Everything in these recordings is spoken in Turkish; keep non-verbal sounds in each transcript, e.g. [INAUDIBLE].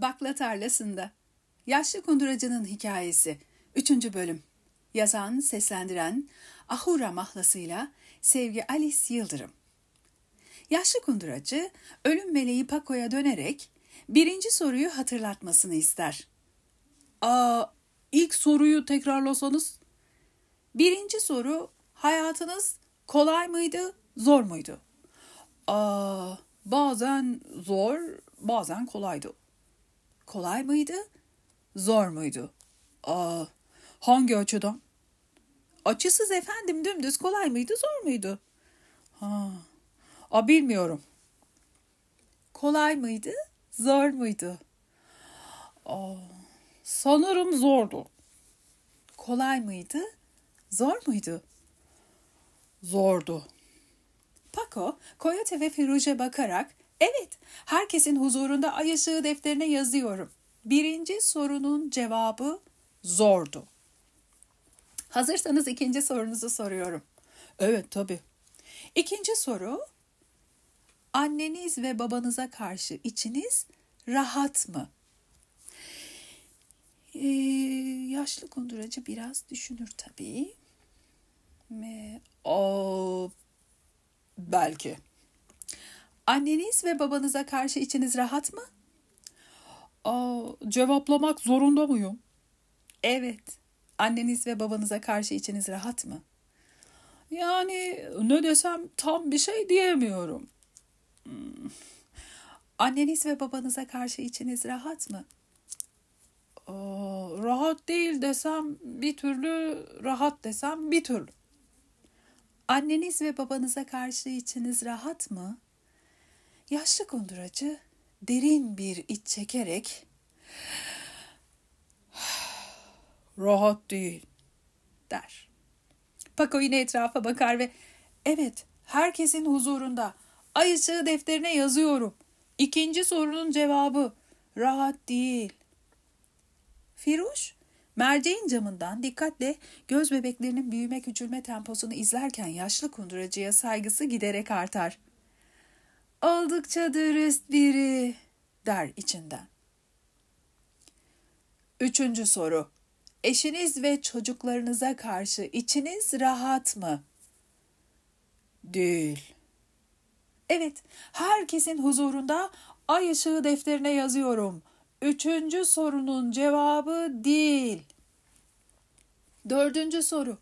Bakla Tarlası'nda Yaşlı Kunduracı'nın Hikayesi 3. Bölüm Yazan, seslendiren Ahura mahlasıyla Sevgi Alice Yıldırım Yaşlı Kunduracı ölüm meleği Pako'ya dönerek birinci soruyu hatırlatmasını ister. Aa, ilk soruyu tekrarlasanız. Birinci soru hayatınız kolay mıydı, zor muydu? Aa, bazen zor, bazen kolaydı. Kolay mıydı, zor muydu? Aa, hangi açıdan? Açısız efendim dümdüz kolay mıydı, zor muydu? Ha, a bilmiyorum. Kolay mıydı, zor muydu? Aa, sanırım zordu. Kolay mıydı, zor muydu? Zordu. Paco, Coyote ve Firuze bakarak, evet, herkesin huzurunda ay ışığı defterine yazıyorum. Birinci sorunun cevabı zordu. Hazırsanız ikinci sorunuzu soruyorum. Evet, tabii. İkinci soru, anneniz ve babanıza karşı içiniz rahat mı? Ee, yaşlı kunduracı biraz düşünür tabii. Ve, o belki. Anneniz ve babanıza karşı içiniz rahat mı? Aa, cevaplamak zorunda mıyım? Evet. Anneniz ve babanıza karşı içiniz rahat mı? Yani ne desem tam bir şey diyemiyorum. Hmm. Anneniz ve babanıza karşı içiniz rahat mı? Aa, rahat değil desem bir türlü, rahat desem bir türlü. Anneniz ve babanıza karşı içiniz rahat mı? Yaşlı kunduracı derin bir iç çekerek rahat değil der. Paco yine etrafa bakar ve evet herkesin huzurunda ay ışığı defterine yazıyorum. İkinci sorunun cevabı rahat değil. Firuş merceğin camından dikkatle göz bebeklerinin büyüme küçülme temposunu izlerken yaşlı kunduracıya saygısı giderek artar. Oldukça dürüst biri der içinden. Üçüncü soru. Eşiniz ve çocuklarınıza karşı içiniz rahat mı? Değil. Evet, herkesin huzurunda ay ışığı defterine yazıyorum. Üçüncü sorunun cevabı değil. Dördüncü soru.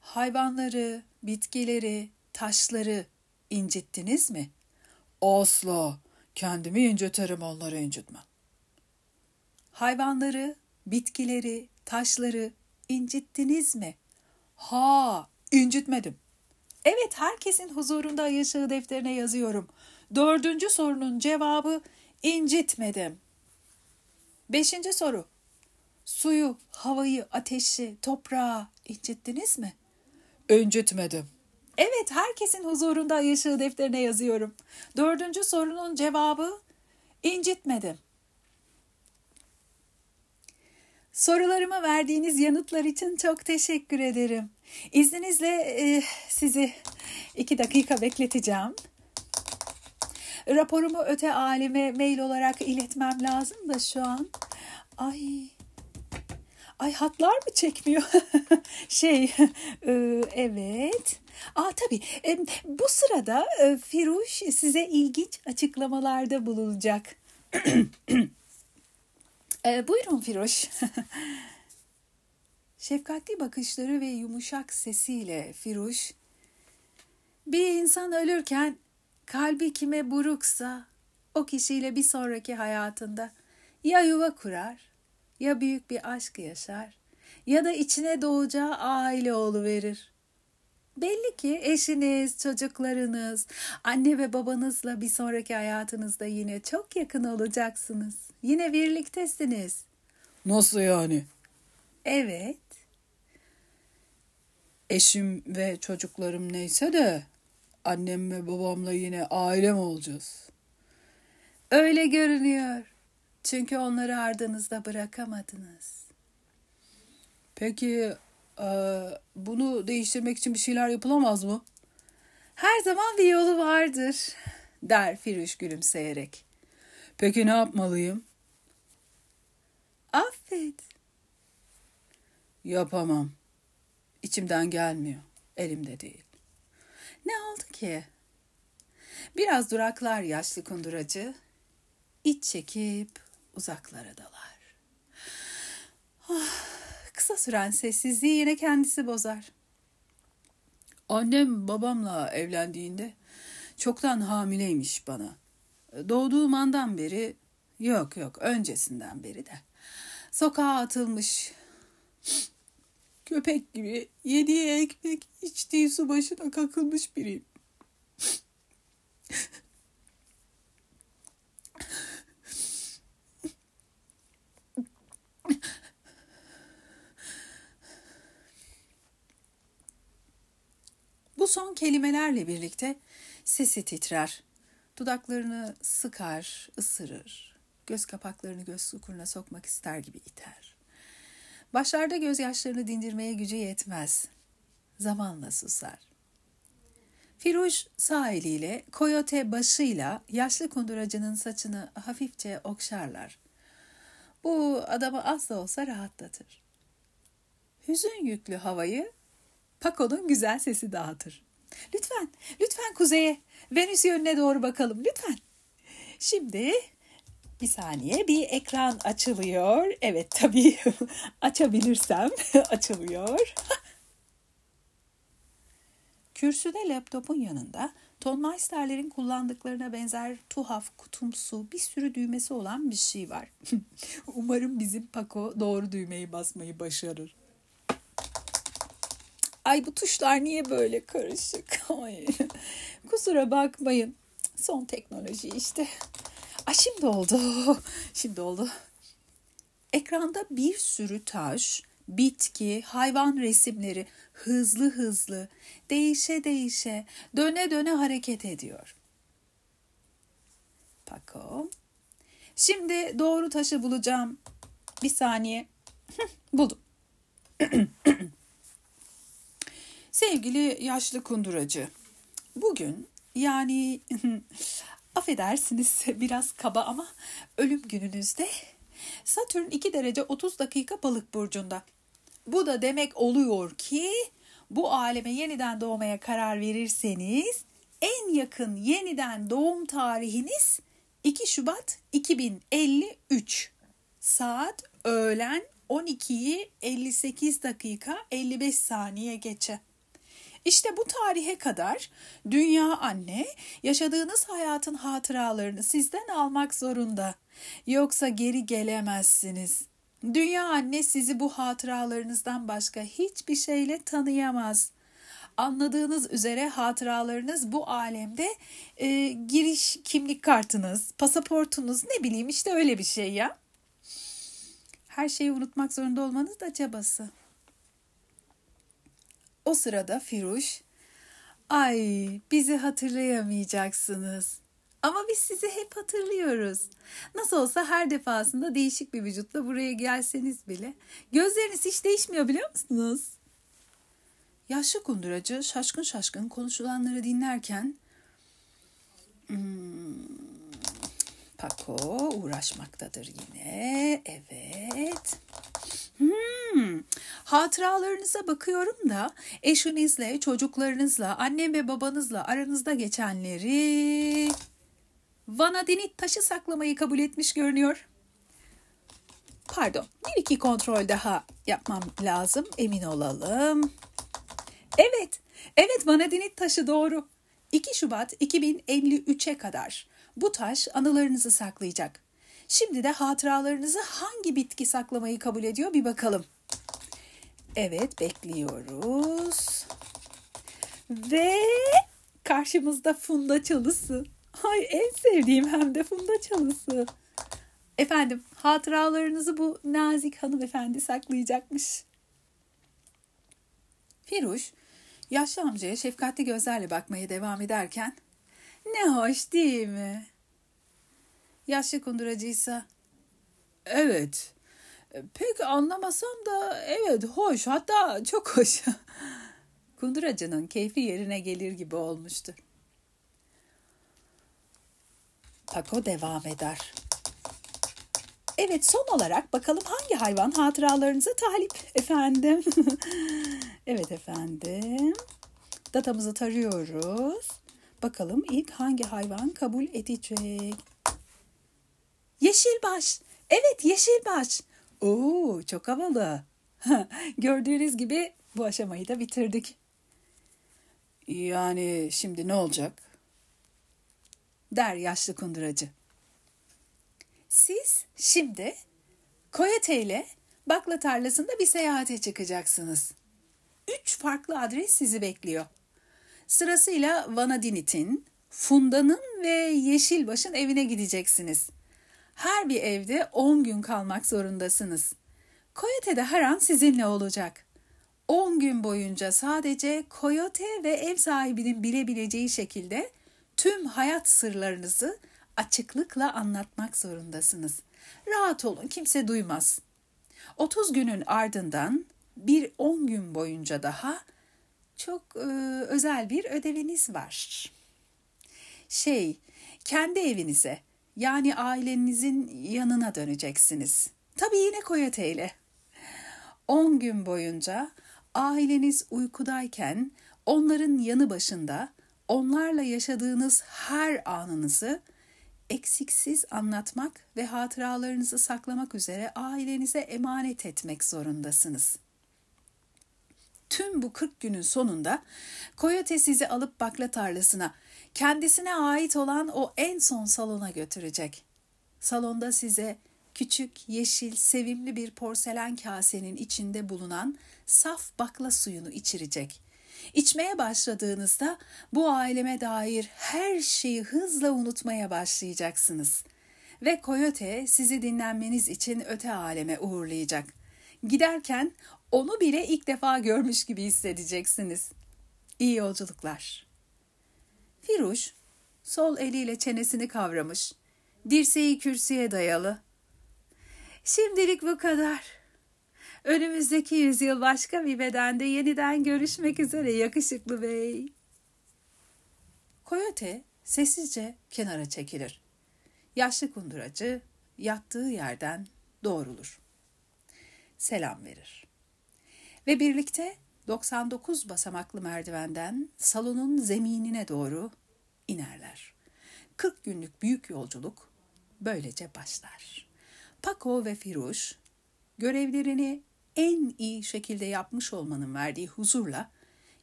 Hayvanları, bitkileri, taşları incittiniz mi? Asla. Kendimi inciterim onları incitmem. Hayvanları, bitkileri, taşları incittiniz mi? Ha, incitmedim. Evet, herkesin huzurunda ay ışığı defterine yazıyorum. Dördüncü sorunun cevabı incitmedim. Beşinci soru. Suyu, havayı, ateşi, toprağı incittiniz mi? İncitmedim. Evet, herkesin huzurunda ay ışığı defterine yazıyorum. Dördüncü sorunun cevabı incitmedim. Sorularıma verdiğiniz yanıtlar için çok teşekkür ederim. İzninizle e, sizi iki dakika bekleteceğim. Raporumu öte aleme mail olarak iletmem lazım da şu an. Ay, ay hatlar mı çekmiyor? [LAUGHS] şey, [LAUGHS] e, evet. Aa tabii. E, bu sırada e, Firuş size ilginç açıklamalarda bulunacak. [CLEARS THROAT] e, buyurun Firuş. [LAUGHS] Şefkatli bakışları ve yumuşak sesiyle Firuş, bir insan ölürken kalbi kime buruksa o kişiyle bir sonraki hayatında ya yuva kurar, ya büyük bir aşk yaşar, ya da içine doğacağı aile oğlu verir. Belli ki eşiniz, çocuklarınız, anne ve babanızla bir sonraki hayatınızda yine çok yakın olacaksınız. Yine birliktesiniz. Nasıl yani? Evet. Eşim ve çocuklarım neyse de annem ve babamla yine ailem olacağız. Öyle görünüyor. Çünkü onları ardınızda bırakamadınız. Peki bunu değiştirmek için bir şeyler yapılamaz mı? Her zaman bir yolu vardır, der Firuş gülümseyerek. Peki ne yapmalıyım? Evet. Yapamam. İçimden gelmiyor. Elimde değil. Ne oldu ki? Biraz duraklar yaşlı kunduracı. İç çekip uzaklara dalar. Kısa süren sessizliği yine kendisi bozar. Annem babamla evlendiğinde çoktan hamileymiş bana. Doğduğum andan beri yok yok öncesinden beri de sokağa atılmış köpek gibi yediği ekmek içtiği su başına kakılmış biriyim. Son kelimelerle birlikte sesi titrer. Dudaklarını sıkar, ısırır. Göz kapaklarını göz sukuruna sokmak ister gibi iter. Başlarda gözyaşlarını dindirmeye gücü yetmez. Zamanla susar. Firuş sağ eliyle, koyote başıyla yaşlı kunduracının saçını hafifçe okşarlar. Bu adamı az da olsa rahatlatır. Hüzün yüklü havayı Paco'nun güzel sesi dağıtır. Lütfen, lütfen kuzeye, Venüs yönüne doğru bakalım lütfen. Şimdi bir saniye bir ekran açılıyor. Evet tabii [LAUGHS] açabilirsem [LAUGHS] açılıyor. [LAUGHS] Kürsüde laptopun yanında Tonmeister'lerin kullandıklarına benzer tuhaf, kutumsu, bir sürü düğmesi olan bir şey var. Umarım bizim Paco doğru düğmeyi basmayı başarır. Ay bu tuşlar niye böyle karışık? [LAUGHS] Ay, kusura bakmayın. Son teknoloji işte. Ay şimdi oldu. [LAUGHS] Şimdi oldu. Ekranda bir sürü taş, bitki, hayvan resimleri hızlı hızlı, değişe değişe, döne döne hareket ediyor. Paco. Şimdi doğru taşı bulacağım. Bir saniye. [LAUGHS] Buldum. [CLEARS THROAT] Sevgili yaşlı kunduracı, bugün yani [LAUGHS] affedersiniz biraz kaba ama ölüm gününüzde Satürn 2 derece 30 dakika balık burcunda. Bu da demek oluyor ki bu aleme yeniden doğmaya karar verirseniz en yakın yeniden doğum tarihiniz 2 Şubat 2053 saat öğlen 12'yi 58 dakika 55 saniye geçe. İşte bu tarihe kadar dünya anne yaşadığınız hayatın hatıralarını sizden almak zorunda. Yoksa geri gelemezsiniz. Dünya anne sizi bu hatıralarınızdan başka hiçbir şeyle tanıyamaz. Anladığınız üzere hatıralarınız bu alemde e, giriş kimlik kartınız, pasaportunuz ne bileyim işte öyle bir şey ya. Her şeyi unutmak zorunda olmanız da çabası. O sırada Firuş, ay bizi hatırlayamayacaksınız. Ama biz sizi hep hatırlıyoruz. Nasıl olsa her defasında değişik bir vücutla buraya gelseniz bile gözleriniz hiç değişmiyor biliyor musunuz? Yaşlı kunduracı şaşkın şaşkın konuşulanları dinlerken hmm, Paco uğraşmaktadır yine. Evet. Hmm, hatıralarınıza bakıyorum da eşinizle, çocuklarınızla, annem ve babanızla aranızda geçenleri vanadinit taşı saklamayı kabul etmiş görünüyor. Pardon, bir iki kontrol daha yapmam lazım. Emin olalım. Evet, evet vanadinit taşı doğru. 2 Şubat 2053'e kadar bu taş anılarınızı saklayacak. Şimdi de hatıralarınızı hangi bitki saklamayı kabul ediyor bir bakalım. Evet bekliyoruz. Ve karşımızda funda çalısı. Ay en sevdiğim hem de funda çalısı. Efendim hatıralarınızı bu nazik hanımefendi saklayacakmış. Firuş yaşlı amcaya şefkatli gözlerle bakmaya devam ederken ne hoş değil mi? Yaşlı kunduracıysa evet pek anlamasam da evet hoş hatta çok hoş. [LAUGHS] Kunduracının keyfi yerine gelir gibi olmuştu. Paco devam eder. Evet son olarak bakalım hangi hayvan hatıralarınıza talip efendim. [LAUGHS] evet efendim. Datamızı tarıyoruz. Bakalım ilk hangi hayvan kabul edecek? Yeşilbaş. Evet yeşilbaş. Oo çok havalı. [LAUGHS] Gördüğünüz gibi bu aşamayı da bitirdik. Yani şimdi ne olacak? Der yaşlı kunduracı. Siz şimdi Koyate ile bakla tarlasında bir seyahate çıkacaksınız. Üç farklı adres sizi bekliyor. Sırasıyla Vanadinit'in, Funda'nın ve Yeşilbaş'ın evine gideceksiniz. Her bir evde 10 gün kalmak zorundasınız. Coyote de her an sizinle olacak. 10 gün boyunca sadece Coyote ve ev sahibinin bilebileceği şekilde tüm hayat sırlarınızı açıklıkla anlatmak zorundasınız. Rahat olun, kimse duymaz. 30 günün ardından bir 10 gün boyunca daha çok e, özel bir ödeviniz var. Şey, kendi evinize yani ailenizin yanına döneceksiniz. Tabii yine Koyote ile. 10 gün boyunca aileniz uykudayken onların yanı başında onlarla yaşadığınız her anınızı eksiksiz anlatmak ve hatıralarınızı saklamak üzere ailenize emanet etmek zorundasınız. Tüm bu 40 günün sonunda Coyote sizi alıp bakla tarlasına, kendisine ait olan o en son salona götürecek. Salonda size küçük, yeşil, sevimli bir porselen kasenin içinde bulunan saf bakla suyunu içirecek. İçmeye başladığınızda bu aileme dair her şeyi hızla unutmaya başlayacaksınız. Ve Coyote sizi dinlenmeniz için öte aleme uğurlayacak. Giderken onu bile ilk defa görmüş gibi hissedeceksiniz. İyi yolculuklar. Firuş sol eliyle çenesini kavramış. Dirseği kürsüye dayalı. Şimdilik bu kadar. Önümüzdeki yüzyıl başka bir bedende yeniden görüşmek üzere yakışıklı bey. Koyote sessizce kenara çekilir. Yaşlı kunduracı yattığı yerden doğrulur. Selam verir. Ve birlikte 99 basamaklı merdivenden salonun zeminine doğru inerler. 40 günlük büyük yolculuk böylece başlar. Paco ve Firuş görevlerini en iyi şekilde yapmış olmanın verdiği huzurla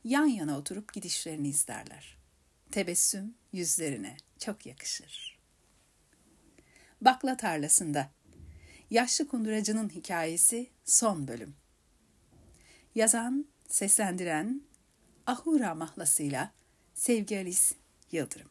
yan yana oturup gidişlerini izlerler. Tebessüm yüzlerine çok yakışır. Bakla tarlasında Yaşlı Kunduracı'nın hikayesi son bölüm. Yazan, seslendiren Ahura mahlasıyla Sevgi Alice Yıldırım.